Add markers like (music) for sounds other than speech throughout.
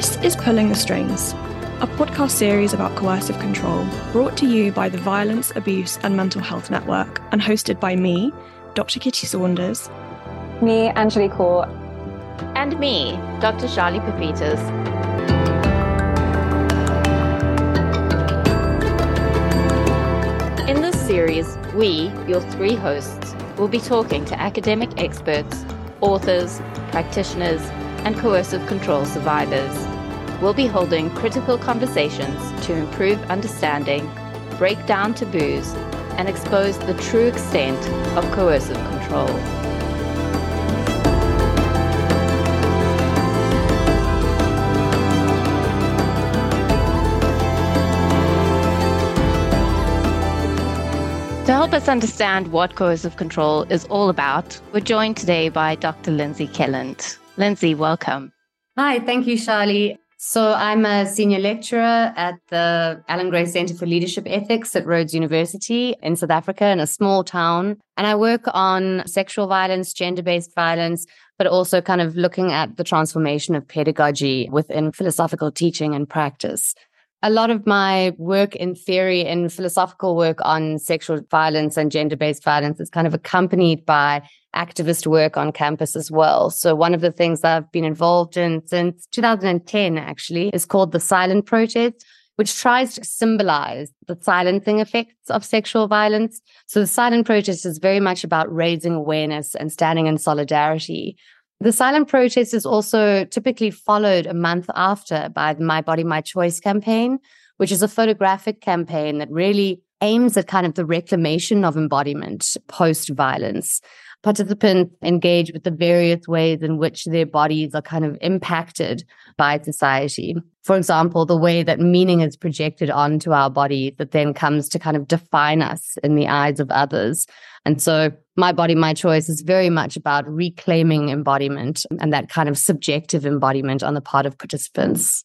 This is Pulling the Strings, a podcast series about coercive control, brought to you by the Violence, Abuse and Mental Health Network and hosted by me, Dr. Kitty Saunders, me, Anjali Court, and me, Dr. Charlie Pepitas. In this series, we, your three hosts, will be talking to academic experts, authors, practitioners, and coercive control survivors. We'll be holding critical conversations to improve understanding, break down taboos, and expose the true extent of coercive control. To help us understand what coercive control is all about, we're joined today by Dr. Lindsay Kelland. Lindsay, welcome. Hi, thank you, Charlie. So, I'm a senior lecturer at the Allan Gray Center for Leadership Ethics at Rhodes University in South Africa in a small town. And I work on sexual violence, gender based violence, but also kind of looking at the transformation of pedagogy within philosophical teaching and practice. A lot of my work in theory and philosophical work on sexual violence and gender based violence is kind of accompanied by activist work on campus as well. So one of the things I've been involved in since 2010 actually is called the silent protest, which tries to symbolize the silencing effects of sexual violence. So the silent protest is very much about raising awareness and standing in solidarity. The silent protest is also typically followed a month after by the My Body, My Choice campaign, which is a photographic campaign that really aims at kind of the reclamation of embodiment post violence participants engage with the various ways in which their bodies are kind of impacted by society. For example, the way that meaning is projected onto our body that then comes to kind of define us in the eyes of others. And so my body, my choice is very much about reclaiming embodiment and that kind of subjective embodiment on the part of participants.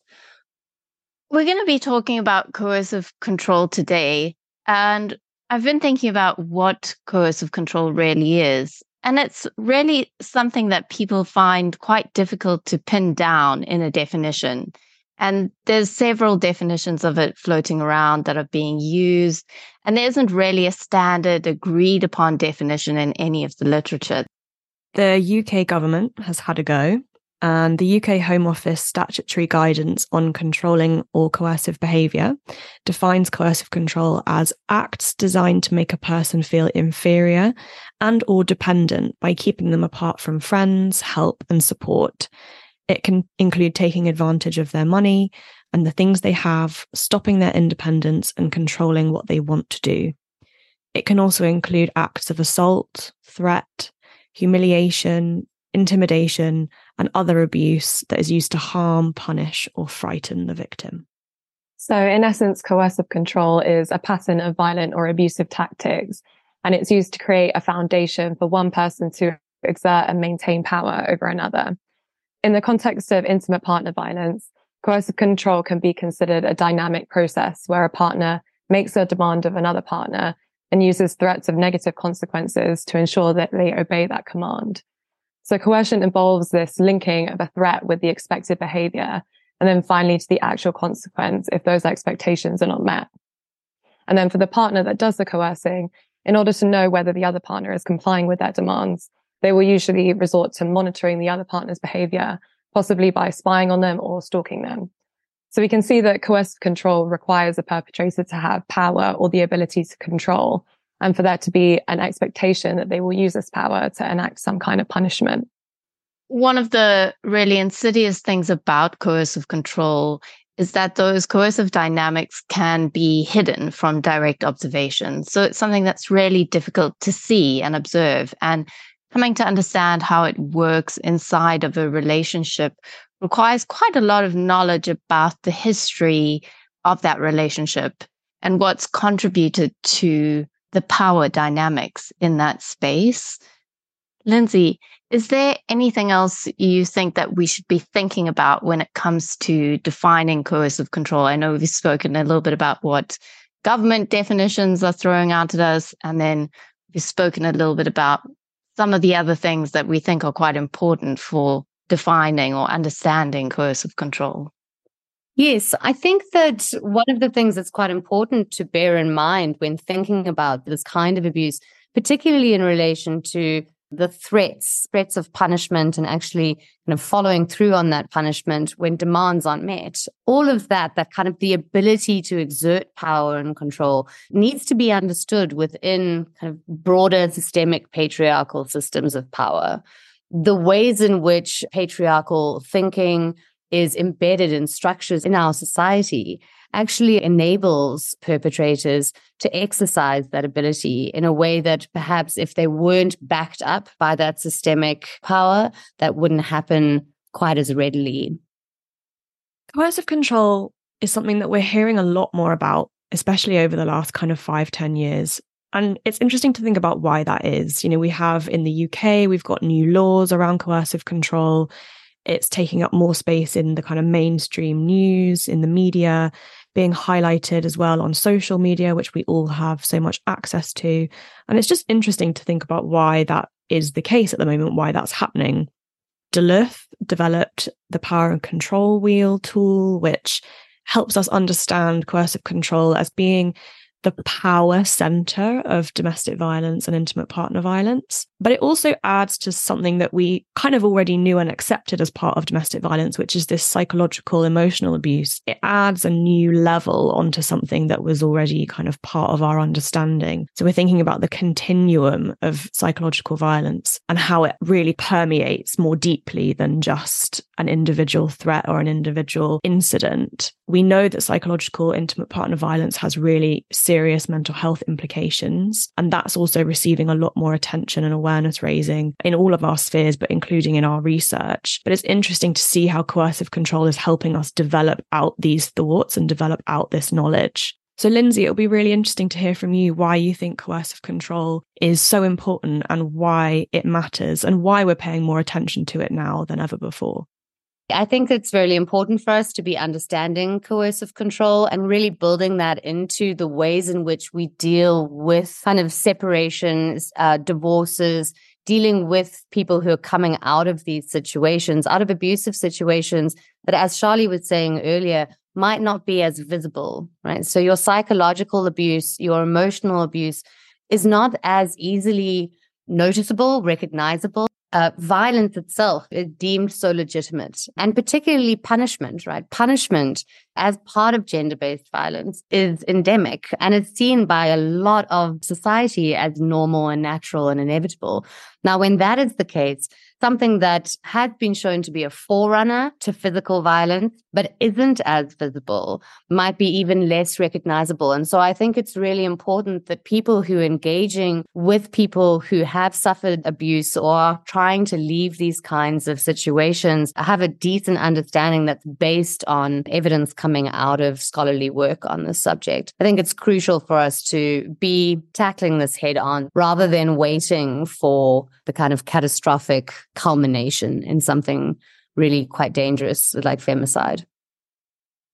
We're going to be talking about coercive control today. And I've been thinking about what coercive control really is. And it's really something that people find quite difficult to pin down in a definition. And there's several definitions of it floating around that are being used. And there isn't really a standard agreed upon definition in any of the literature. The UK government has had a go and the UK Home Office statutory guidance on controlling or coercive behaviour defines coercive control as acts designed to make a person feel inferior and or dependent by keeping them apart from friends, help and support. It can include taking advantage of their money and the things they have, stopping their independence and controlling what they want to do. It can also include acts of assault, threat, humiliation, intimidation, and other abuse that is used to harm, punish, or frighten the victim. So, in essence, coercive control is a pattern of violent or abusive tactics, and it's used to create a foundation for one person to exert and maintain power over another. In the context of intimate partner violence, coercive control can be considered a dynamic process where a partner makes a demand of another partner and uses threats of negative consequences to ensure that they obey that command. So coercion involves this linking of a threat with the expected behavior. And then finally to the actual consequence if those expectations are not met. And then for the partner that does the coercing, in order to know whether the other partner is complying with their demands, they will usually resort to monitoring the other partner's behavior, possibly by spying on them or stalking them. So we can see that coercive control requires a perpetrator to have power or the ability to control and for there to be an expectation that they will use this power to enact some kind of punishment. One of the really insidious things about coercive control is that those coercive dynamics can be hidden from direct observation. So it's something that's really difficult to see and observe. And coming to understand how it works inside of a relationship requires quite a lot of knowledge about the history of that relationship and what's contributed to the power dynamics in that space. Lindsay, is there anything else you think that we should be thinking about when it comes to defining coercive control? I know we've spoken a little bit about what government definitions are throwing out at us, and then we've spoken a little bit about some of the other things that we think are quite important for defining or understanding coercive control. Yes, I think that one of the things that's quite important to bear in mind when thinking about this kind of abuse, particularly in relation to the threats, threats of punishment, and actually kind of following through on that punishment when demands aren't met. All of that, that kind of the ability to exert power and control needs to be understood within kind of broader systemic patriarchal systems of power. The ways in which patriarchal thinking is embedded in structures in our society actually enables perpetrators to exercise that ability in a way that perhaps if they weren't backed up by that systemic power, that wouldn't happen quite as readily. Coercive control is something that we're hearing a lot more about, especially over the last kind of five, ten years. And it's interesting to think about why that is. You know, we have in the UK, we've got new laws around coercive control. It's taking up more space in the kind of mainstream news, in the media being highlighted as well on social media, which we all have so much access to. And it's just interesting to think about why that is the case at the moment, why that's happening. Duluth developed the power and control wheel tool, which helps us understand coercive control as being the power center of domestic violence and intimate partner violence. But it also adds to something that we kind of already knew and accepted as part of domestic violence, which is this psychological emotional abuse. It adds a new level onto something that was already kind of part of our understanding. So we're thinking about the continuum of psychological violence and how it really permeates more deeply than just an individual threat or an individual incident. We know that psychological intimate partner violence has really serious mental health implications. And that's also receiving a lot more attention and awareness raising in all of our spheres, but including in our research. But it's interesting to see how coercive control is helping us develop out these thoughts and develop out this knowledge. So, Lindsay, it'll be really interesting to hear from you why you think coercive control is so important and why it matters and why we're paying more attention to it now than ever before. I think it's really important for us to be understanding coercive control and really building that into the ways in which we deal with kind of separations, uh, divorces, dealing with people who are coming out of these situations, out of abusive situations that, as Charlie was saying earlier, might not be as visible, right? So your psychological abuse, your emotional abuse is not as easily noticeable, recognizable uh, violence itself is deemed so legitimate, and particularly punishment, right? Punishment as part of gender based violence is endemic and it's seen by a lot of society as normal and natural and inevitable. Now, when that is the case, something that has been shown to be a forerunner to physical violence, but isn't as visible, might be even less recognizable. And so I think it's really important that people who are engaging with people who have suffered abuse or are trying to leave these kinds of situations have a decent understanding that's based on evidence coming out of scholarly work on this subject. I think it's crucial for us to be tackling this head on rather than waiting for the kind of catastrophic culmination in something really quite dangerous like femicide.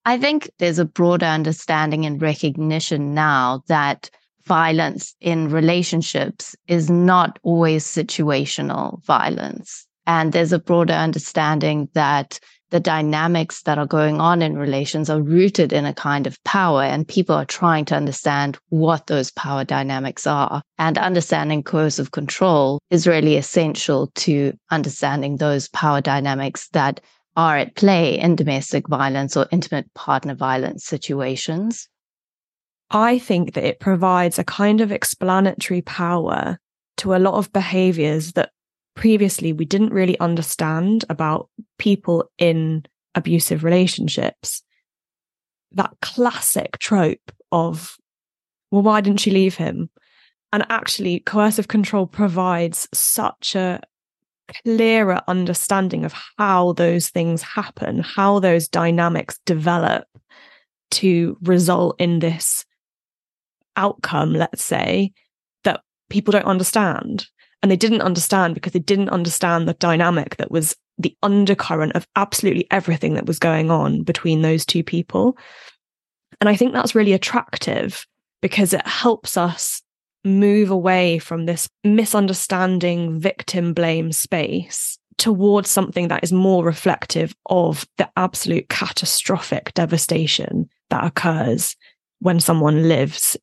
I think there's a broader understanding and recognition now that violence in relationships is not always situational violence. And there's a broader understanding that the dynamics that are going on in relations are rooted in a kind of power and people are trying to understand what those power dynamics are. And understanding coercive control is really essential to understanding those power dynamics that are at play in domestic violence or intimate partner violence situations. I think that it provides a kind of explanatory power to a lot of behaviors that previously we didn't really understand about people in abusive relationships. That classic trope of, well, why didn't she leave him? And actually, coercive control provides such a clearer understanding of how those things happen, how those dynamics develop to result in this outcome, let's say, that people don't understand. And they didn't understand because they didn't understand the dynamic that was the undercurrent of absolutely everything that was going on between those two people. And I think that's really attractive because it helps us move away from this misunderstanding victim blame space towards something that is more reflective of the absolute catastrophic devastation that occurs when someone lives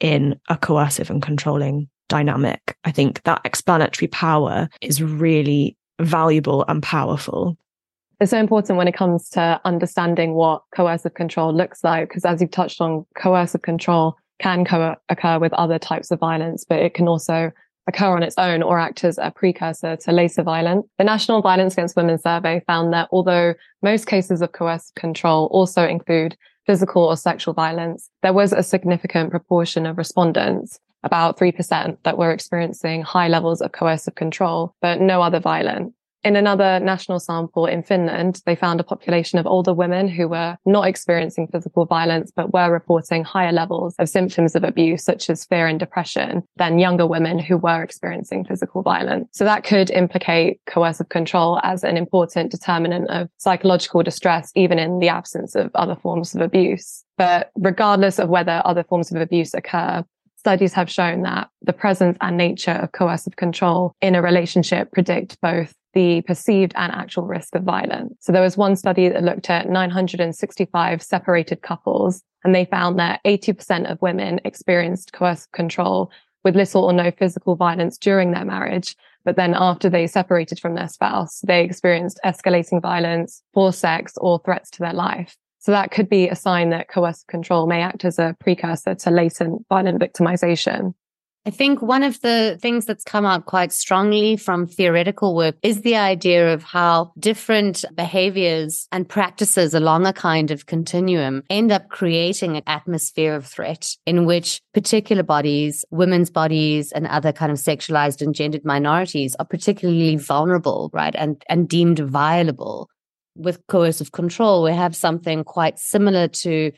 in a coercive and controlling dynamic. I think that explanatory power is really valuable and powerful. It's so important when it comes to understanding what coercive control looks like, because as you've touched on, coercive control can co- occur with other types of violence, but it can also occur on its own or act as a precursor to later violence. The National Violence Against Women survey found that although most cases of coercive control also include physical or sexual violence, there was a significant proportion of respondents, about 3%, that were experiencing high levels of coercive control, but no other violence. In another national sample in Finland, they found a population of older women who were not experiencing physical violence, but were reporting higher levels of symptoms of abuse, such as fear and depression, than younger women who were experiencing physical violence. So that could implicate coercive control as an important determinant of psychological distress, even in the absence of other forms of abuse. But regardless of whether other forms of abuse occur, studies have shown that the presence and nature of coercive control in a relationship predict both the perceived and actual risk of violence. So there was one study that looked at 965 separated couples and they found that 80% of women experienced coercive control with little or no physical violence during their marriage. But then after they separated from their spouse, they experienced escalating violence, poor sex, or threats to their life. So that could be a sign that coercive control may act as a precursor to latent violent victimization. I think one of the things that's come out quite strongly from theoretical work is the idea of how different behaviors and practices along a kind of continuum end up creating an atmosphere of threat in which particular bodies, women's bodies and other kind of sexualized and gendered minorities are particularly vulnerable, right? And, and deemed violable. With coercive control, we have something quite similar to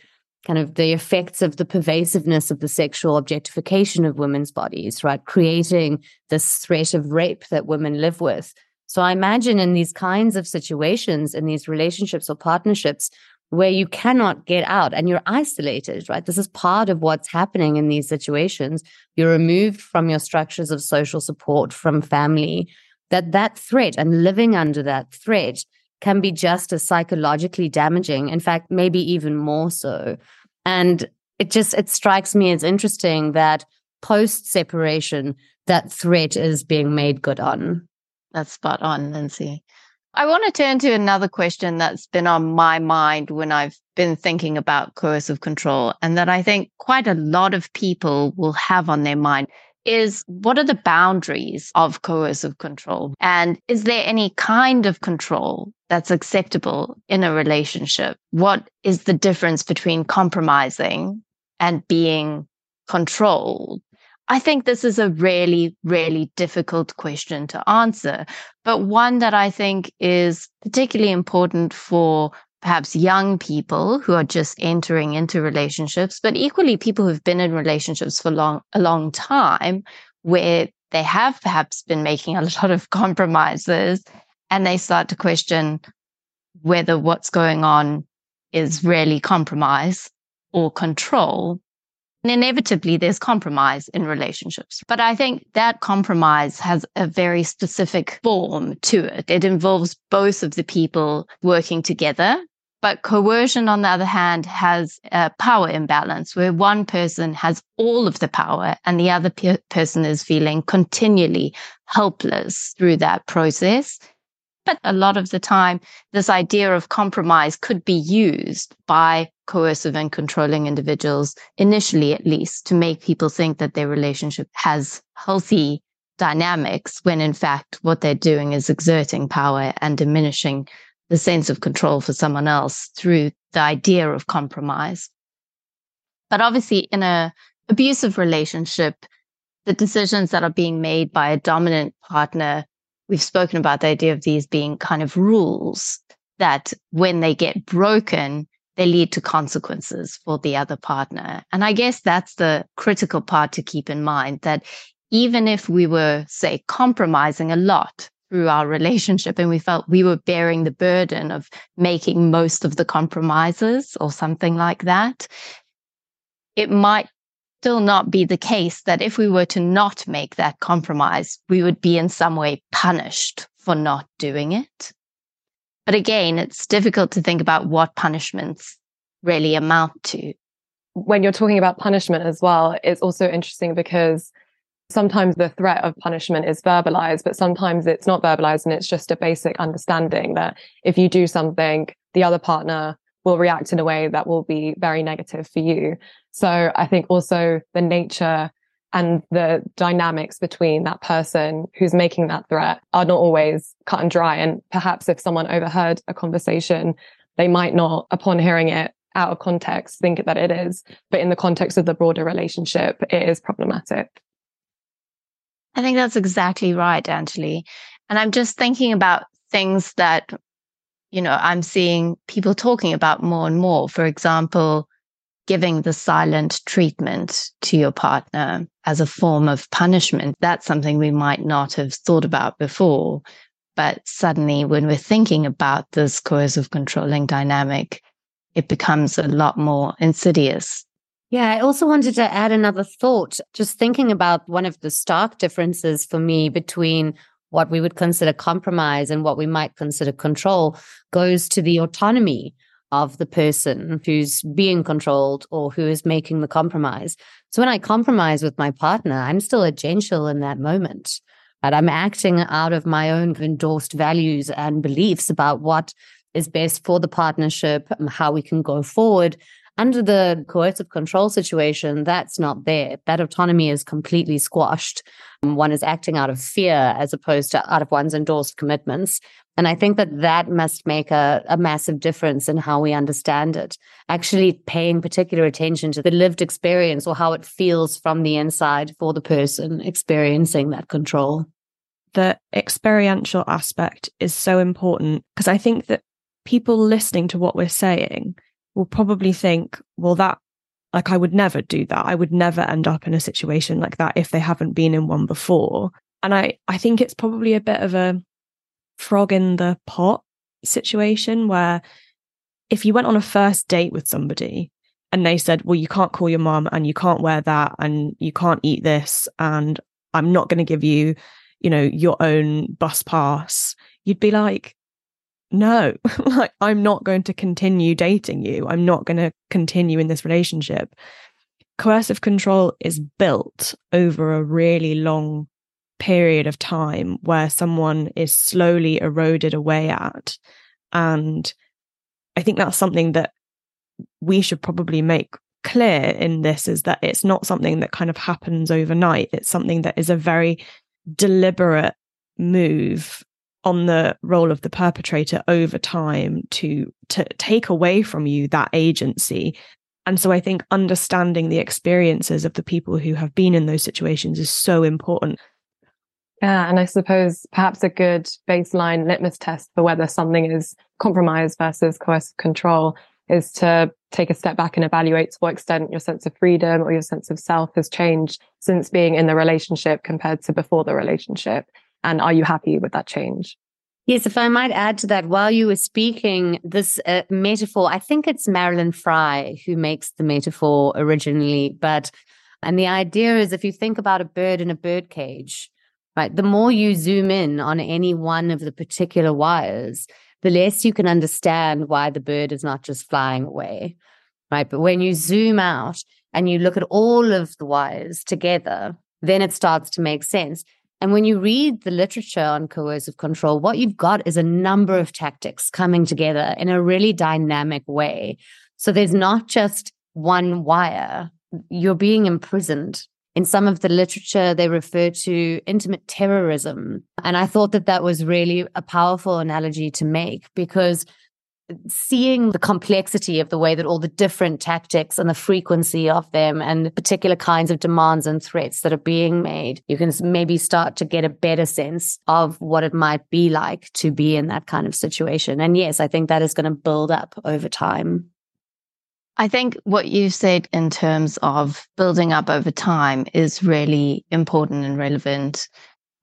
kind of the effects of the pervasiveness of the sexual objectification of women's bodies, right? Creating this threat of rape that women live with. So I imagine in these kinds of situations, in these relationships or partnerships, where you cannot get out and you're isolated, right? This is part of what's happening in these situations. You're removed from your structures of social support, from family, that that threat and living under that threat can be just as psychologically damaging. In fact, maybe even more so. And it just it strikes me as interesting that post separation, that threat is being made good on. That's spot on, Lindsay. I want to turn to another question that's been on my mind when I've been thinking about coercive control, and that I think quite a lot of people will have on their mind is what are the boundaries of coercive control? And is there any kind of control that's acceptable in a relationship? What is the difference between compromising and being controlled? I think this is a really, really difficult question to answer, but one that I think is particularly important for perhaps young people who are just entering into relationships, but equally people who've been in relationships for long, a long time where they have perhaps been making a lot of compromises and they start to question whether what's going on is really compromise or control. And inevitably, there's compromise in relationships. But I think that compromise has a very specific form to it. It involves both of the people working together but coercion, on the other hand, has a power imbalance where one person has all of the power and the other pe- person is feeling continually helpless through that process. But a lot of the time, this idea of compromise could be used by coercive and controlling individuals, initially at least, to make people think that their relationship has healthy dynamics when in fact what they're doing is exerting power and diminishing the sense of control for someone else through the idea of compromise. But obviously, in a abusive relationship, the decisions that are being made by a dominant partner, we've spoken about the idea of these being kind of rules that when they get broken, they lead to consequences for the other partner. And I guess that's the critical part to keep in mind that even if we were, say, compromising a lot through our relationship and we felt we were bearing the burden of making most of the compromises or something like that, it might still not be the case that if we were to not make that compromise, we would be in some way punished for not doing it. But again, it's difficult to think about what punishments really amount to. When you're talking about punishment as well, it's also interesting because sometimes the threat of punishment is verbalized, but sometimes it's not verbalized and it's just a basic understanding that if you do something, the other partner will react in a way that will be very negative for you. So I think also the nature and the dynamics between that person who's making that threat are not always cut and dry. And perhaps if someone overheard a conversation, they might not, upon hearing it out of context, think that it is. But in the context of the broader relationship, it is problematic. I think that's exactly right, Anjali. And I'm just thinking about things that, you know, I'm seeing people talking about more and more. For example, giving the silent treatment to your partner as a form of punishment. That's something we might not have thought about before. But suddenly, when we're thinking about this coercive controlling dynamic, it becomes a lot more insidious. Yeah, I also wanted to add another thought, just thinking about one of the stark differences for me between what we would consider compromise and what we might consider control goes to the autonomy of the person who's being controlled or who is making the compromise. So when I compromise with my partner, I'm still agential in that moment. But I'm acting out of my own endorsed values and beliefs about what is best for the partnership, and how we can go forward. Under the coercive control situation, that's not there. That autonomy is completely squashed. One is acting out of fear as opposed to out of one's endorsed commitments. And I think that that must make a, a massive difference in how we understand it. Actually paying particular attention to the lived experience or how it feels from the inside for the person experiencing that control. The experiential aspect is so important because I think that people listening to what we're saying will probably think, well, that, like, I would never do that. I would never end up in a situation like that if they haven't been in one before. And I, I think it's probably a bit of a frog in the pot situation where if you went on a first date with somebody and they said, well, you can't call your mom and you can't wear that and you can't eat this and I'm not going to give you, you know, your own bus pass, you'd be like, no, (laughs) like I'm not going to continue dating you. I'm not going to continue in this relationship. Coercive control is built over a really long period of time where someone is slowly eroded away at. And I think that's something that we should probably make clear in this is that it's not something that kind of happens overnight. It's something that is a very deliberate move on the role of the perpetrator over time to to take away from you that agency and so i think understanding the experiences of the people who have been in those situations is so important yeah, and I suppose perhaps a good baseline litmus test for whether something is compromise versus coercive control is to take a step back and evaluate to what extent your sense of freedom or your sense of self has changed since being in the relationship compared to before the relationship. And are you happy with that change? Yes, if I might add to that, while you were speaking, this uh, metaphor, I think it's Marilyn Frye who makes the metaphor originally, but, and the idea is if you think about a bird in a bird cage, right? The more you zoom in on any one of the particular wires, the less you can understand why the bird is not just flying away, right? But when you zoom out and you look at all of the wires together, then it starts to make sense. And when you read the literature on coercive control, what you've got is a number of tactics coming together in a really dynamic way. So there's not just one wire. You're being imprisoned in some of the literature, they refer to intimate terrorism. And I thought that that was really a powerful analogy to make because seeing the complexity of the way that all the different tactics and the frequency of them and particular kinds of demands and threats that are being made, you can maybe start to get a better sense of what it might be like to be in that kind of situation. And yes, I think that is going to build up over time. I think what you said in terms of building up over time is really important and relevant.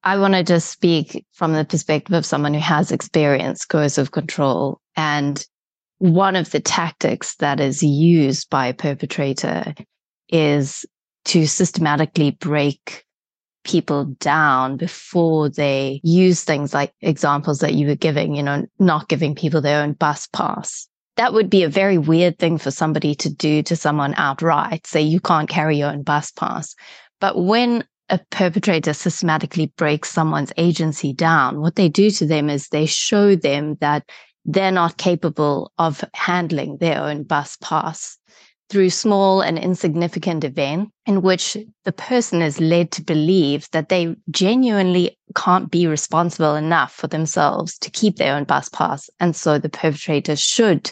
I want to just speak from the perspective of someone who has experienced coercive control. And one of the tactics that is used by a perpetrator is to systematically break people down before they use things like examples that you were giving, you know, not giving people their own bus pass. That would be a very weird thing for somebody to do to someone outright, say you can't carry your own bus pass. But when a perpetrator systematically breaks someone's agency down, what they do to them is they show them that they're not capable of handling their own bus pass through small and insignificant events in which the person is led to believe that they genuinely can't be responsible enough for themselves to keep their own bus pass. And so the perpetrator should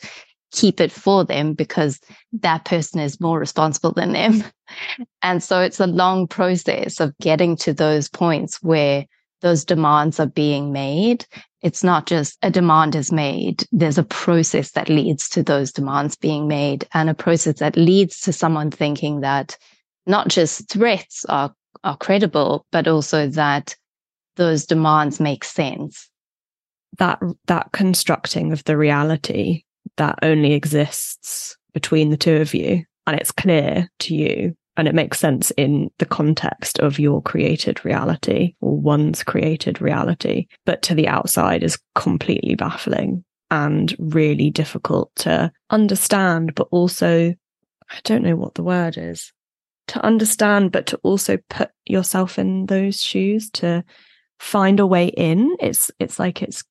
keep it for them because that person is more responsible than them. (laughs) and so it's a long process of getting to those points where those demands are being made it's not just a demand is made. There's a process that leads to those demands being made and a process that leads to someone thinking that not just threats are, are credible, but also that those demands make sense. That, that constructing of the reality that only exists between the two of you and it's clear to you and it makes sense in the context of your created reality or one's created reality, but to the outside is completely baffling and really difficult to understand, but also, I don't know what the word is to understand, but to also put yourself in those shoes to find a way in. It's, it's like it's,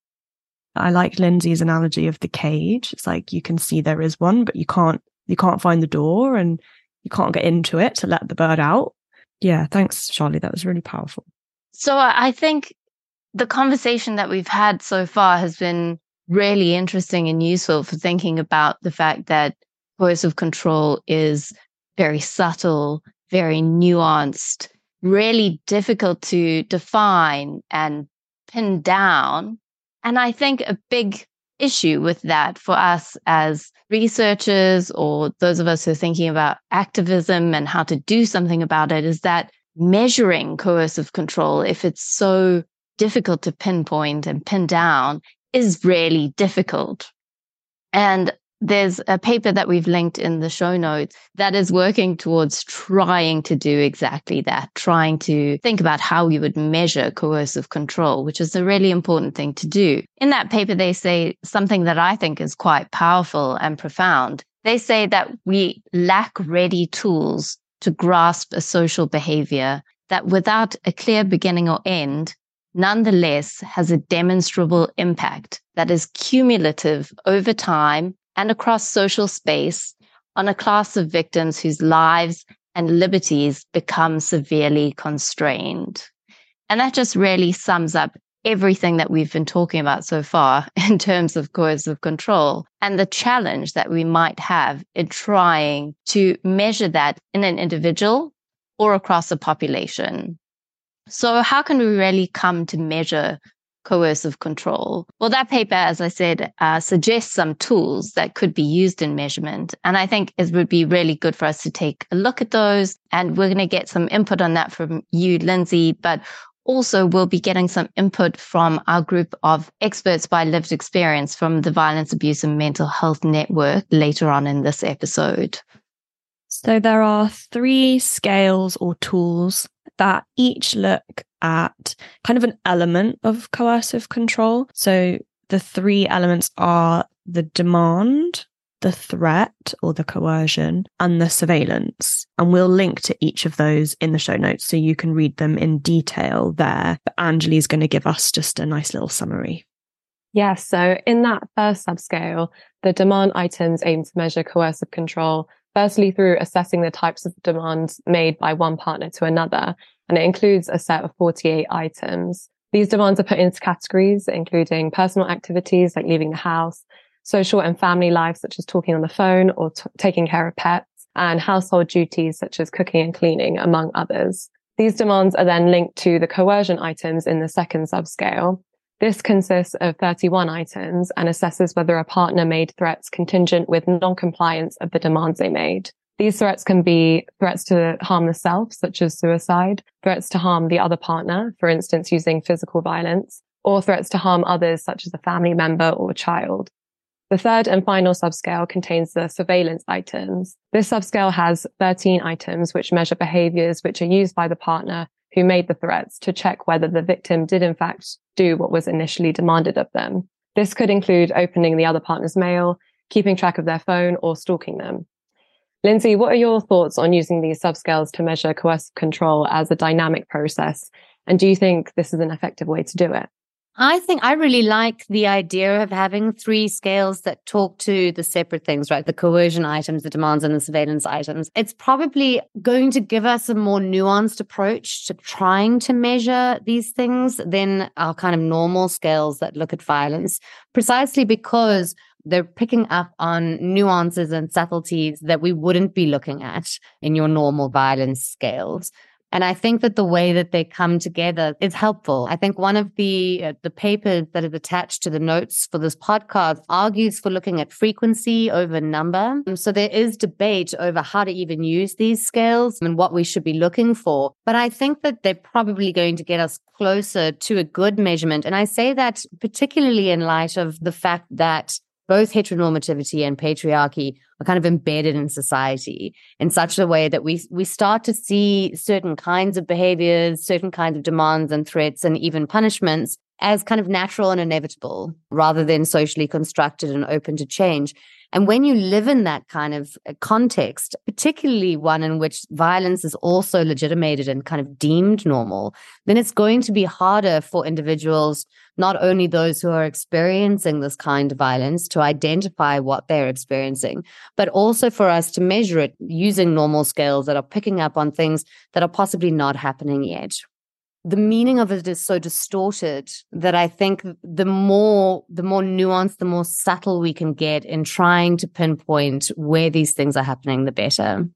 I like Lindsay's analogy of the cage. It's like you can see there is one, but you can't, you can't find the door and you can't get into it to let the bird out. Yeah, thanks, Charlie. That was really powerful. So I think the conversation that we've had so far has been really interesting and useful for thinking about the fact that coercive control is very subtle, very nuanced, really difficult to define and pin down. And I think a big issue with that for us as researchers or those of us who are thinking about activism and how to do something about it is that measuring coercive control, if it's so difficult to pinpoint and pin down, is really difficult. And there's a paper that we've linked in the show notes that is working towards trying to do exactly that, trying to think about how we would measure coercive control, which is a really important thing to do. In that paper, they say something that I think is quite powerful and profound. They say that we lack ready tools to grasp a social behavior that without a clear beginning or end, nonetheless has a demonstrable impact that is cumulative over time and across social space on a class of victims whose lives and liberties become severely constrained. And that just really sums up everything that we've been talking about so far (laughs) in terms of coercive control and the challenge that we might have in trying to measure that in an individual or across a population. So, how can we really come to measure coercive control. Well, that paper, as I said, uh, suggests some tools that could be used in measurement. And I think it would be really good for us to take a look at those. And we're going to get some input on that from you, Lindsay, but also we'll be getting some input from our group of experts by lived experience from the Violence, Abuse and Mental Health Network later on in this episode. So there are three scales or tools that each look at kind of an element of coercive control. So the three elements are the demand, the threat or the coercion, and the surveillance. And we'll link to each of those in the show notes so you can read them in detail there. But Anjali's going to give us just a nice little summary. Yes. so in that first subscale, the demand items aim to measure coercive control, firstly through assessing the types of demands made by one partner to another and it includes a set of 48 items. These demands are put into categories, including personal activities like leaving the house, social and family life, such as talking on the phone or t- taking care of pets, and household duties, such as cooking and cleaning, among others. These demands are then linked to the coercion items in the second subscale. This consists of 31 items and assesses whether a partner made threats contingent with non-compliance of the demands they made. These threats can be threats to harm the self, such as suicide, threats to harm the other partner, for instance, using physical violence, or threats to harm others, such as a family member or a child. The third and final subscale contains the surveillance items. This subscale has 13 items which measure behaviors which are used by the partner who made the threats to check whether the victim did in fact do what was initially demanded of them. This could include opening the other partner's mail, keeping track of their phone, or stalking them. Lindsay, what are your thoughts on using these subscales to measure coercive control as a dynamic process? And do you think this is an effective way to do it? I think I really like the idea of having three scales that talk to the separate things, right? The coercion items, the demands, and the surveillance items. It's probably going to give us a more nuanced approach to trying to measure these things than our kind of normal scales that look at violence, precisely because they're picking up on nuances and subtleties that we wouldn't be looking at in your normal violence scales. And I think that the way that they come together is helpful. I think one of the uh, the papers that is attached to the notes for this podcast argues for looking at frequency over number. So there is debate over how to even use these scales and what we should be looking for. But I think that they're probably going to get us closer to a good measurement. And I say that particularly in light of the fact that both heteronormativity and patriarchy are kind of embedded in society in such a way that we we start to see certain kinds of behaviors, certain kinds of demands and threats and even punishments as kind of natural and inevitable rather than socially constructed and open to change. And when you live in that kind of uh, context, particularly one in which violence is also legitimated and kind of deemed normal, then it's going to be harder for individuals, not only those who are experiencing this kind of violence, to identify what they're experiencing, but also for us to measure it using normal scales that are picking up on things that are possibly not happening yet the meaning of it is so distorted that I think the more the more nuanced, the more subtle we can get in trying to pinpoint where these things are happening, the better.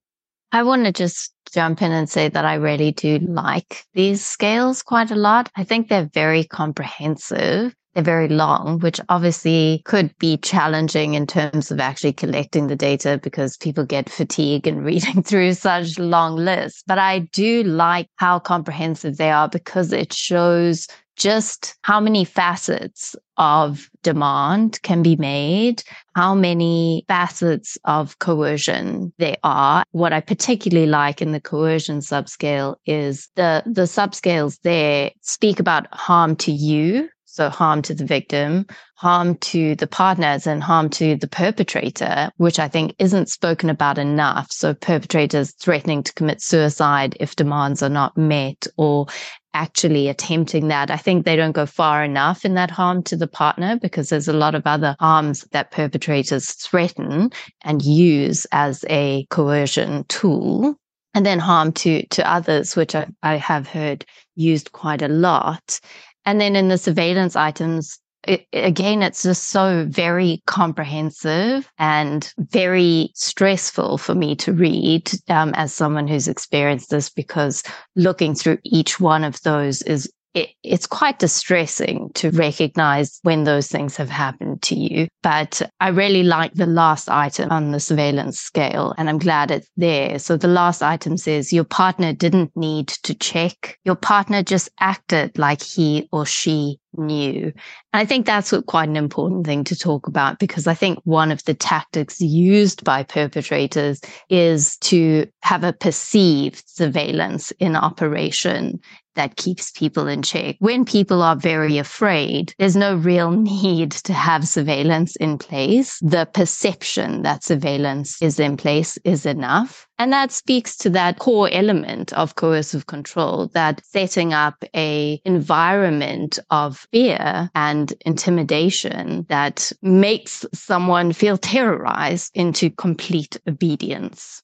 I want to just jump in and say that I really do like these scales quite a lot. I think they're very comprehensive they're very long, which obviously could be challenging in terms of actually collecting the data because people get fatigue in (laughs) reading through such long lists. But I do like how comprehensive they are because it shows just how many facets of demand can be made, how many facets of coercion there are. What I particularly like in the coercion subscale is the, the subscales there speak about harm to you so harm to the victim, harm to the partners and harm to the perpetrator, which I think isn't spoken about enough. So perpetrators threatening to commit suicide if demands are not met or actually attempting that. I think they don't go far enough in that harm to the partner because there's a lot of other harms that perpetrators threaten and use as a coercion tool. And then harm to, to others, which I, I have heard used quite a lot. And then in the surveillance items, it, again, it's just so very comprehensive and very stressful for me to read um, as someone who's experienced this because looking through each one of those is it, it's quite distressing to recognize when those things have happened to you. But I really like the last item on the surveillance scale, and I'm glad it's there. So the last item says your partner didn't need to check. Your partner just acted like he or she knew. And I think that's what, quite an important thing to talk about because I think one of the tactics used by perpetrators is to have a perceived surveillance in operation that keeps people in check. When people are very afraid, there's no real (laughs) need to have surveillance in place. The perception that surveillance is in place is enough. And that speaks to that core element of coercive control, that setting up a environment of fear and intimidation that makes someone feel terrorized into complete obedience.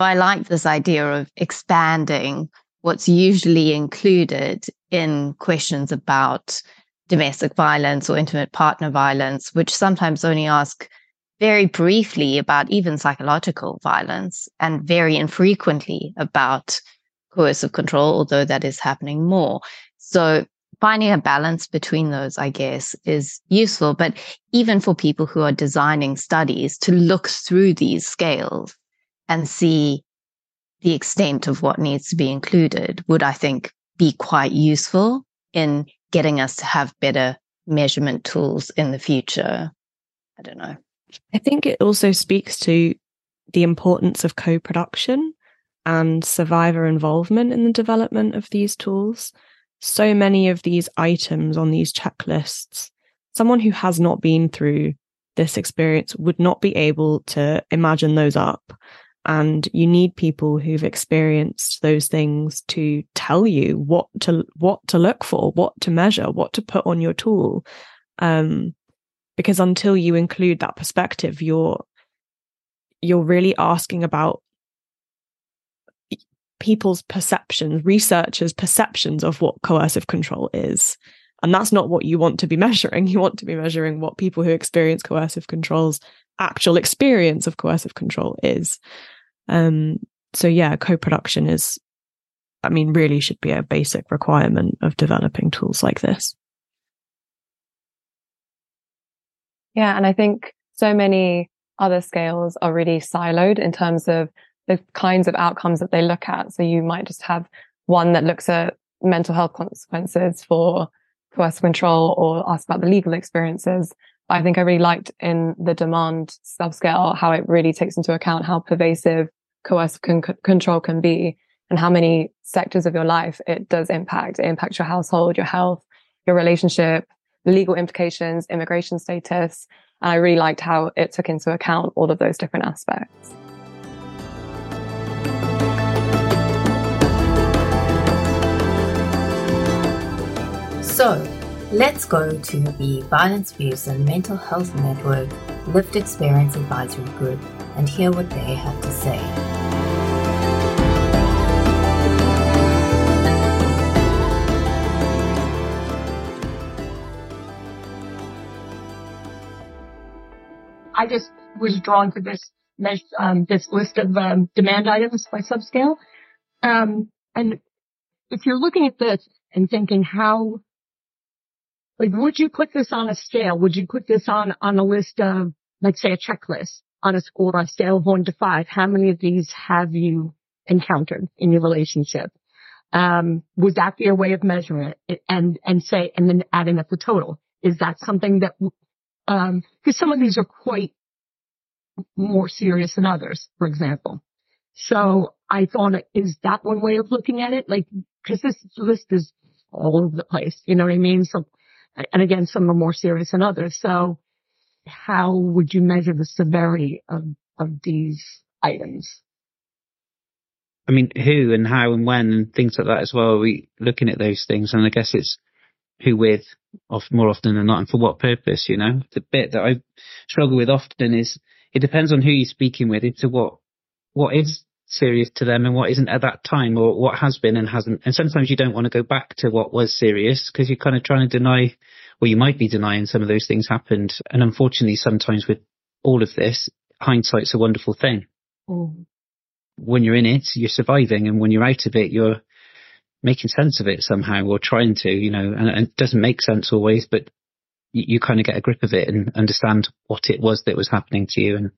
I like this idea of expanding what's usually included in questions about domestic violence or intimate partner violence, which sometimes only ask very briefly about even psychological violence and very infrequently about coercive control, although that is happening more. So finding a balance between those, I guess, is useful. But even for people who are designing studies to look through these scales and see the extent of what needs to be included would, I think, be quite useful in getting us to have better measurement tools in the future. I don't know. I think it also speaks to the importance of co production and survivor involvement in the development of these tools. So many of these items on these checklists, someone who has not been through this experience would not be able to imagine those up. And you need people who've experienced those things to tell you what to what to look for, what to measure, what to put on your tool. Um, because until you include that perspective, you're you're really asking about people's perceptions, researchers' perceptions of what coercive control is. And that's not what you want to be measuring. You want to be measuring what people who experience coercive control's actual experience of coercive control is. Um, so yeah, co-production is, I mean, really should be a basic requirement of developing tools like this. Yeah. And I think so many other scales are really siloed in terms of the kinds of outcomes that they look at. So you might just have one that looks at mental health consequences for coercive control or ask about the legal experiences. But I think I really liked in the demand subscale how it really takes into account how pervasive coercive con- control can be and how many sectors of your life it does impact. It impacts your household, your health, your relationship, legal implications, immigration status. And I really liked how it took into account all of those different aspects. So, let's go to the Violence Abuse and Mental Health Network Lived Experience Advisory Group and hear what they have to say. I just was drawn to this um, this list of um, demand items by subscale. Um, and if you're looking at this and thinking how like, would you put this on a scale? Would you put this on, on a list of, let's say a checklist on a score on a scale of one to five? How many of these have you encountered in your relationship? Um, would that be a way of measuring it and, and say, and then adding up the total? Is that something that, um, cause some of these are quite more serious than others, for example. So I thought, is that one way of looking at it? Like, cause this list is all over the place. You know what I mean? So and again, some are more serious than others. So how would you measure the severity of, of these items? I mean, who and how and when and things like that as well. Are we looking at those things? And I guess it's who with more often than not and for what purpose, you know? The bit that I struggle with often is it depends on who you're speaking with into what, what is serious to them and what isn't at that time or what has been and hasn't. And sometimes you don't want to go back to what was serious because you're kind of trying to deny, or you might be denying some of those things happened. And unfortunately, sometimes with all of this, hindsight's a wonderful thing. Mm. When you're in it, you're surviving. And when you're out of it, you're making sense of it somehow or trying to, you know, and, and it doesn't make sense always, but you, you kind of get a grip of it and understand what it was that was happening to you. And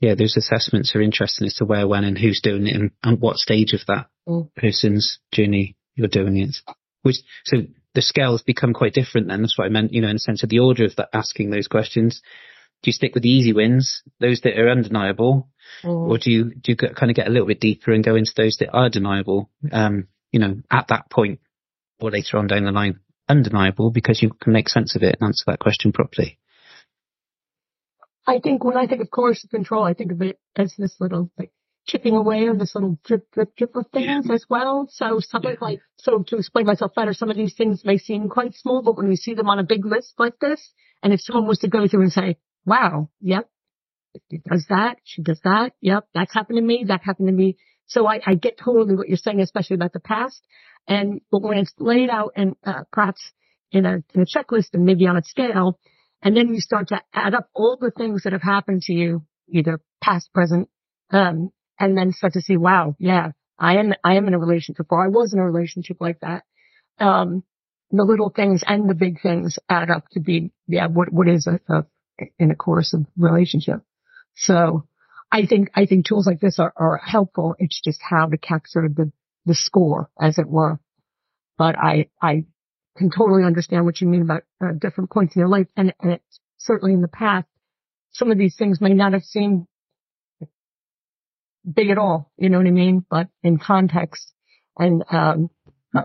yeah, those assessments are interesting as to where, when, and who's doing it, and, and what stage of that mm. person's journey you're doing it. Which so the scales become quite different. Then that's what I meant. You know, in the sense of the order of that asking those questions. Do you stick with the easy wins, those that are undeniable, mm. or do you do you kind of get a little bit deeper and go into those that are deniable? Um, you know, at that point or later on down the line, undeniable because you can make sense of it and answer that question properly. I think when I think of coercive control, I think of it as this little like chipping away of this little drip, drip, drip of things as well. So something like, so to explain myself better, some of these things may seem quite small, but when we see them on a big list like this, and if someone was to go through and say, wow, yep, she does that, she does that, yep, that's happened to me, that happened to me. So I, I get totally what you're saying, especially about the past. And, but when it's laid out and, uh, perhaps in a, in a checklist and maybe on a scale, and then you start to add up all the things that have happened to you, either past, present, um, and then start to see, wow, yeah, I am, I am in a relationship or I was in a relationship like that. Um, the little things and the big things add up to be, yeah, what, what is a, a in a coercive relationship. So I think, I think tools like this are, are helpful. It's just how to capture the, the score as it were. But I, I can totally understand what you mean about uh, different points in your life. And, and it's certainly in the past, some of these things may not have seemed big at all. You know what I mean? But in context and, um,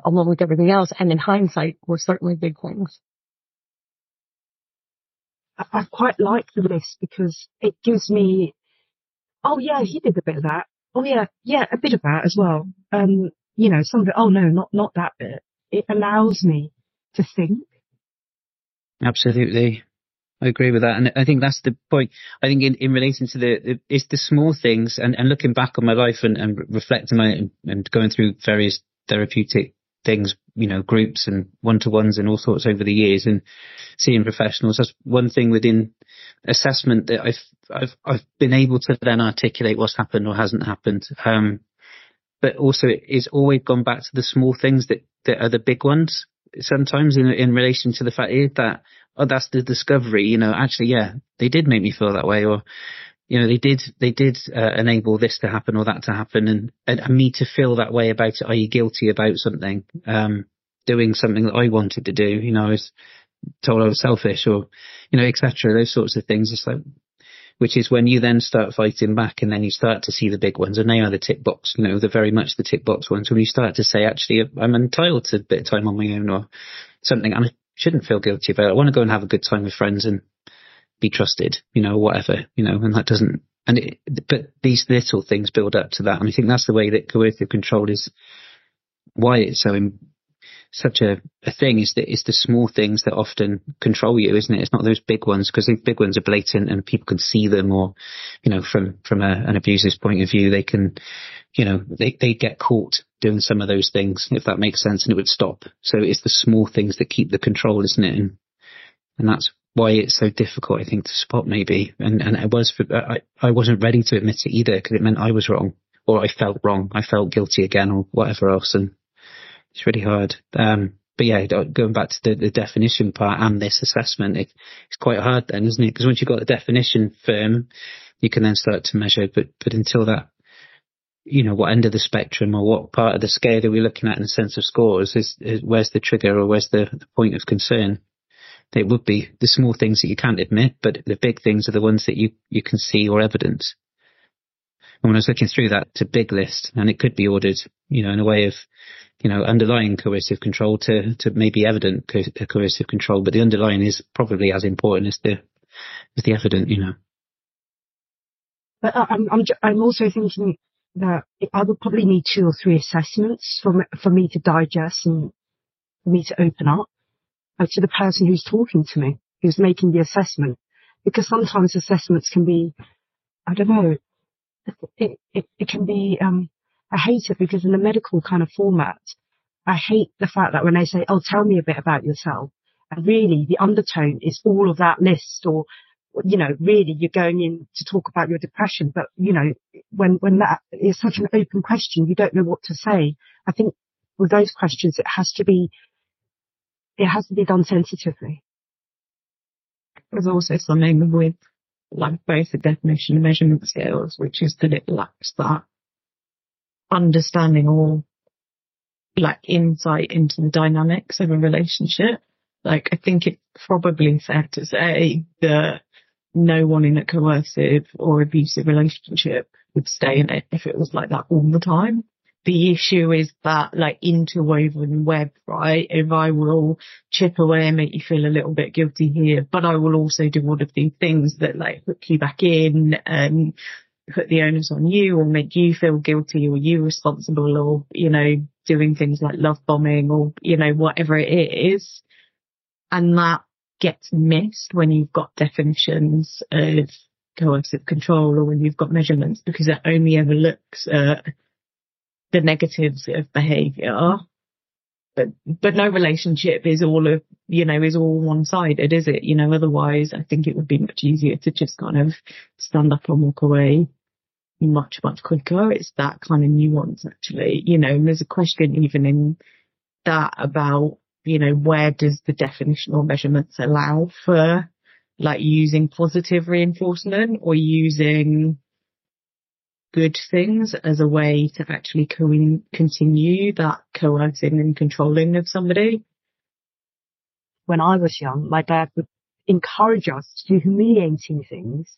along with everything else and in hindsight were certainly big things. I quite like the list because it gives me, oh yeah, he did a bit of that. Oh yeah, yeah, a bit of that as well. Um, you know, some of it, oh no, not, not that bit. It allows me to think. Absolutely. I agree with that. And I think that's the point. I think in, in relation to the, it's the small things and, and looking back on my life and, and reflecting on it and going through various therapeutic things, you know, groups and one to ones and all sorts over the years and seeing professionals. That's one thing within assessment that I've, I've, I've been able to then articulate what's happened or hasn't happened. Um, but also it's always gone back to the small things that, that are the big ones sometimes in, in relation to the fact that, oh, that's the discovery, you know, actually, yeah, they did make me feel that way or, you know, they did, they did uh, enable this to happen or that to happen and, and, and me to feel that way about it. Are you guilty about something? Um, doing something that I wanted to do, you know, I was told I was selfish or, you know, etc. Those sorts of things. It's like, which is when you then start fighting back and then you start to see the big ones and they are the tick box, you know, they're very much the tick box ones when you start to say, actually, I'm entitled to a bit of time on my own or something and I shouldn't feel guilty about it. I want to go and have a good time with friends and be trusted, you know, whatever, you know, and that doesn't, and it, but these little things build up to that. And I think that's the way that coercive control is why it's so such a, a thing is that it's the small things that often control you, isn't it? It's not those big ones because these big ones are blatant and people can see them or, you know, from, from a, an abuser's point of view, they can, you know, they, they get caught doing some of those things, if that makes sense, and it would stop. So it's the small things that keep the control, isn't it? And, and that's why it's so difficult, I think, to spot maybe. And, and it was for, I, I wasn't ready to admit it either because it meant I was wrong or I felt wrong. I felt guilty again or whatever else. And it's really hard. Um, but yeah, going back to the, the definition part and this assessment, it, it's quite hard then, isn't it? Because once you've got the definition firm, you can then start to measure. But but until that, you know, what end of the spectrum or what part of the scale are we looking at in the sense of scores? Is, is where's the trigger or where's the, the point of concern? It would be the small things that you can't admit, but the big things are the ones that you you can see or evidence. And when I was looking through that, it's a big list, and it could be ordered, you know, in a way of you know, underlying coercive control to, to maybe evident co- coercive control, but the underlying is probably as important as the, as the evident, you know. But I'm, I'm, I'm also thinking that I would probably need two or three assessments for for me to digest and for me to open up to the person who's talking to me, who's making the assessment. Because sometimes assessments can be, I don't know, it, it, it can be, um, I hate it because in the medical kind of format, I hate the fact that when they say, oh, tell me a bit about yourself, and really the undertone is all of that list or, you know, really you're going in to talk about your depression, but you know, when, when that is such an open question, you don't know what to say. I think with those questions, it has to be, it has to be done sensitively. There's also something with like the definition and measurement scales, which is that it lacks that understanding or like insight into the dynamics of a relationship. Like I think it's probably fair to say that no one in a coercive or abusive relationship would stay in it if it was like that all the time. The issue is that like interwoven web, right? If I will chip away and make you feel a little bit guilty here, but I will also do all of these things that like hook you back in and put the onus on you or make you feel guilty or you responsible or, you know, doing things like love bombing or, you know, whatever it is. And that gets missed when you've got definitions of coercive control or when you've got measurements because it only ever looks at the negatives of behavior. But, but no relationship is all of, you know, is all one sided, is it? You know, otherwise I think it would be much easier to just kind of stand up and walk away much, much quicker. It's that kind of nuance actually, you know, and there's a question even in that about, you know, where does the definition or measurements allow for like using positive reinforcement or using good things as a way to actually co- continue that coercing and controlling of somebody. When I was young, my dad would encourage us to do humiliating things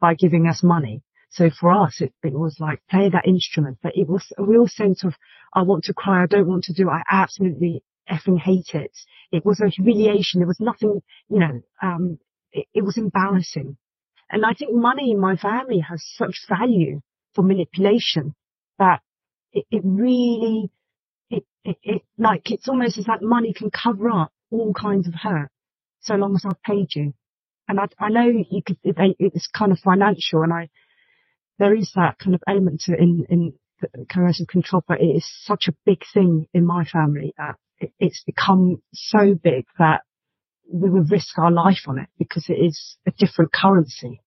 by giving us money. So for us, it, it was like play that instrument, but it was a real sense of, I want to cry. I don't want to do. I absolutely effing hate it. It was a humiliation. There was nothing, you know, um, it, it was embarrassing. And I think money in my family has such value for manipulation that it, it really, it, it, it, like, it's almost as like money can cover up all kinds of hurt so long as I've paid you. And I, I know you could, it, it's kind of financial and I, there is that kind of element to it in, in coercive control, but it is such a big thing in my family that it, it's become so big that we would risk our life on it because it is a different currency.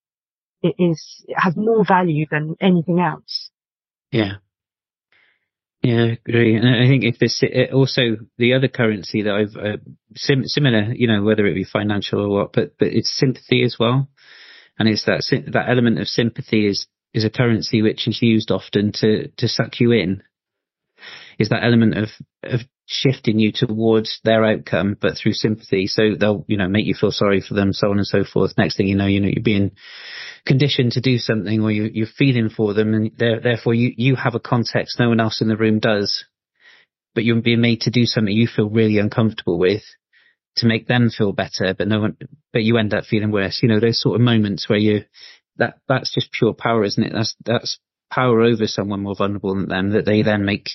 It is, it has more value than anything else. Yeah. Yeah, I agree. And I think if this also the other currency that I've uh, sim- similar, you know, whether it be financial or what, but but it's sympathy as well, and it's that that element of sympathy is is a currency which is used often to to suck you in. Is that element of of shifting you towards their outcome, but through sympathy. So they'll, you know, make you feel sorry for them, so on and so forth. Next thing you know, you know, you're being conditioned to do something or you, you're feeling for them and therefore you, you have a context no one else in the room does, but you're being made to do something you feel really uncomfortable with to make them feel better, but no one, but you end up feeling worse. You know, those sort of moments where you, that, that's just pure power, isn't it? That's, that's power over someone more vulnerable than them that they then make,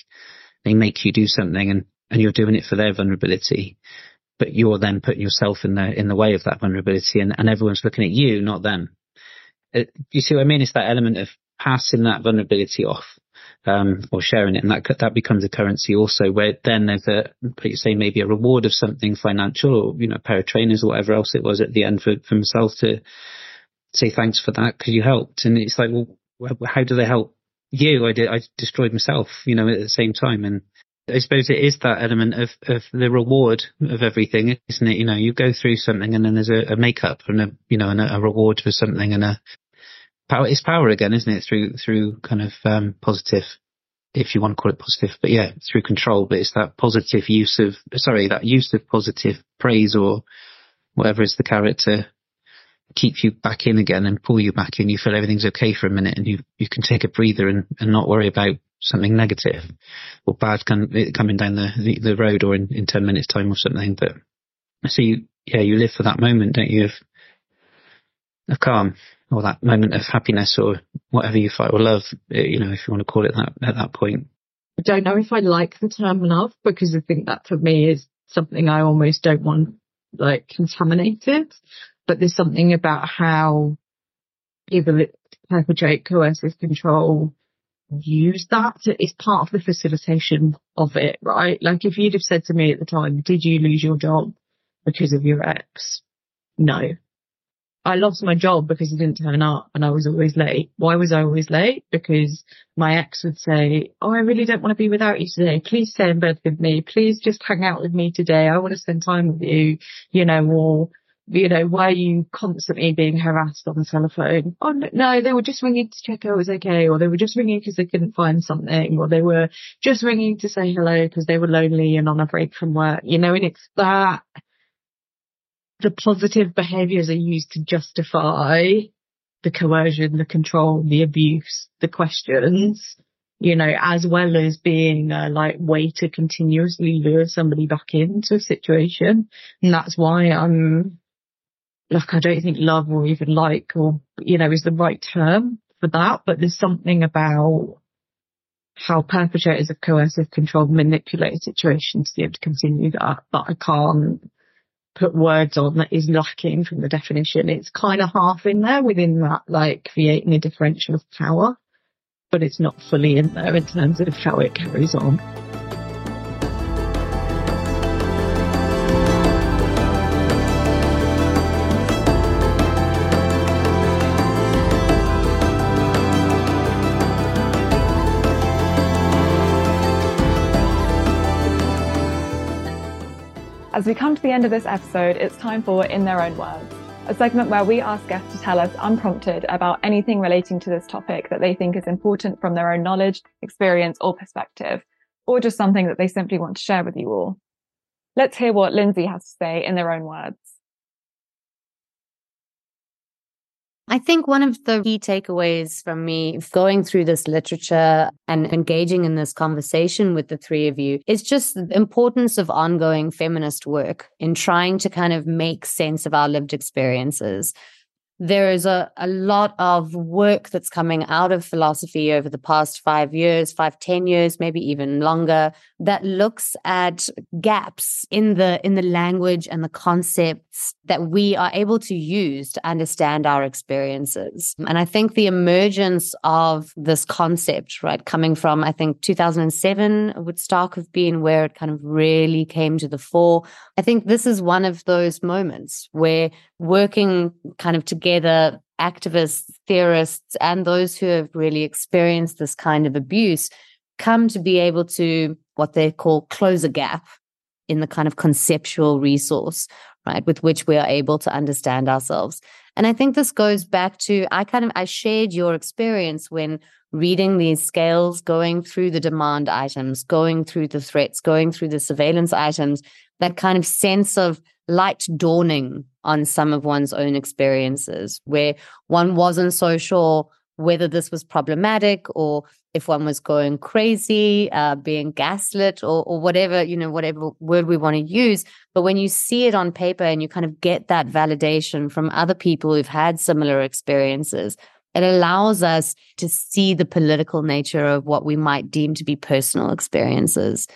they make you do something and and you're doing it for their vulnerability, but you're then putting yourself in the in the way of that vulnerability, and, and everyone's looking at you, not them. It, uh, you see what I mean? It's that element of passing that vulnerability off. Um, or sharing it, and that that becomes a currency also. Where then there's a, you say maybe a reward of something financial, or you know, a pair of trainers or whatever else it was at the end for for myself to say thanks for that because you helped. And it's like, well, how do they help you? I did, I destroyed myself, you know, at the same time, and I suppose it is that element of, of the reward of everything, isn't it? You know, you go through something and then there's a, a makeup and a, you know, and a, a, reward for something and a power, it's power again, isn't it? Through, through kind of, um, positive, if you want to call it positive, but yeah, through control, but it's that positive use of, sorry, that use of positive praise or whatever is the character keep you back in again and pull you back in. You feel everything's okay for a minute and you, you can take a breather and, and not worry about something negative or bad coming down the, the, the road or in, in 10 minutes time or something. But so you, yeah, you live for that moment, don't you, of, of calm or that moment of happiness or whatever you fight or love, eh, you know, if you want to call it that at that point. I don't know if I like the term love because I think that for me is something I almost don't want like contaminated. But there's something about how people perpetrate coercive control use that. It's part of the facilitation of it, right? Like if you'd have said to me at the time, did you lose your job because of your ex? No. I lost my job because he didn't turn up and I was always late. Why was I always late? Because my ex would say, Oh, I really don't want to be without you today. Please stay in bed with me. Please just hang out with me today. I want to spend time with you, you know, or you know, why are you constantly being harassed on the telephone? Oh, no, they were just ringing to check I was okay, or they were just ringing because they couldn't find something, or they were just ringing to say hello because they were lonely and on a break from work, you know, and it's that the positive behaviors are used to justify the coercion, the control, the abuse, the questions, you know, as well as being a like way to continuously lure somebody back into a situation. And that's why I'm like I don't think love or even like or you know is the right term for that, but there's something about how perpetrators of coercive control manipulate situations to be able to continue that that I can't put words on that is lacking from the definition. It's kind of half in there within that, like creating a differential of power, but it's not fully in there in terms of how it carries on. As we come to the end of this episode, it's time for In Their Own Words, a segment where we ask guests to tell us unprompted about anything relating to this topic that they think is important from their own knowledge, experience, or perspective, or just something that they simply want to share with you all. Let's hear what Lindsay has to say in their own words. I think one of the key takeaways from me going through this literature and engaging in this conversation with the three of you is just the importance of ongoing feminist work in trying to kind of make sense of our lived experiences there is a, a lot of work that's coming out of philosophy over the past five years, five, ten years, maybe even longer, that looks at gaps in the in the language and the concepts that we are able to use to understand our experiences. And I think the emergence of this concept, right, coming from I think 2007 would Stark have been where it kind of really came to the fore. I think this is one of those moments where working kind of together, activists, theorists, and those who have really experienced this kind of abuse come to be able to what they call close a gap in the kind of conceptual resource, right, with which we are able to understand ourselves. And I think this goes back to I kind of I shared your experience when reading these scales, going through the demand items, going through the threats, going through the surveillance items, that kind of sense of light dawning on some of one's own experiences where one wasn't so sure whether this was problematic or if one was going crazy, uh, being gaslit or, or whatever, you know, whatever word we want to use. But when you see it on paper and you kind of get that validation from other people who've had similar experiences, it allows us to see the political nature of what we might deem to be personal experiences.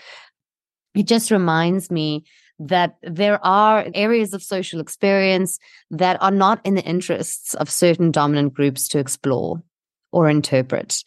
It just reminds me that there are areas of social experience that are not in the interests of certain dominant groups to explore or interpret.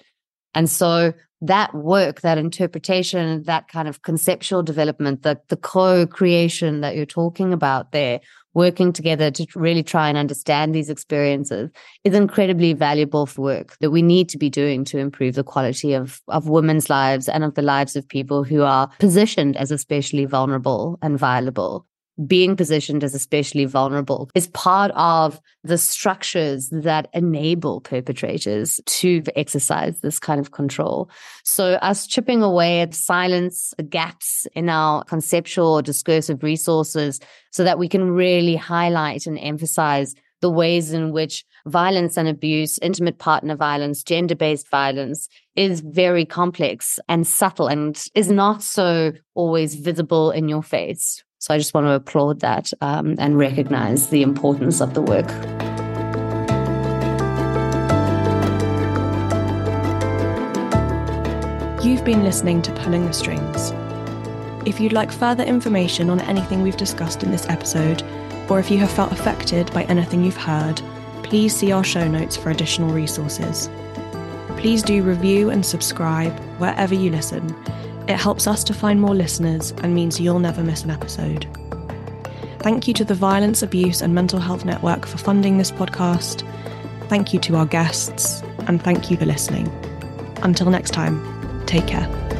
And so that work, that interpretation, that kind of conceptual development, the, the co-creation that you're talking about there, working together to really try and understand these experiences is incredibly valuable for work that we need to be doing to improve the quality of, of women's lives and of the lives of people who are positioned as especially vulnerable and viable being positioned as especially vulnerable is part of the structures that enable perpetrators to exercise this kind of control. So, us chipping away at silence, gaps in our conceptual or discursive resources so that we can really highlight and emphasize the ways in which violence and abuse, intimate partner violence, gender based violence is very complex and subtle and is not so always visible in your face. So I just want to applaud that um, and recognize the importance of the work. You've been listening to Pulling the Strings. If you'd like further information on anything we've discussed in this episode, or if you have felt affected by anything you've heard, please see our show notes for additional resources. Please do review and subscribe wherever you listen it helps us to find more listeners and means you'll never miss an episode. Thank you to the Violence, Abuse and Mental Health Network for funding this podcast. Thank you to our guests, and thank you for listening. Until next time, take care.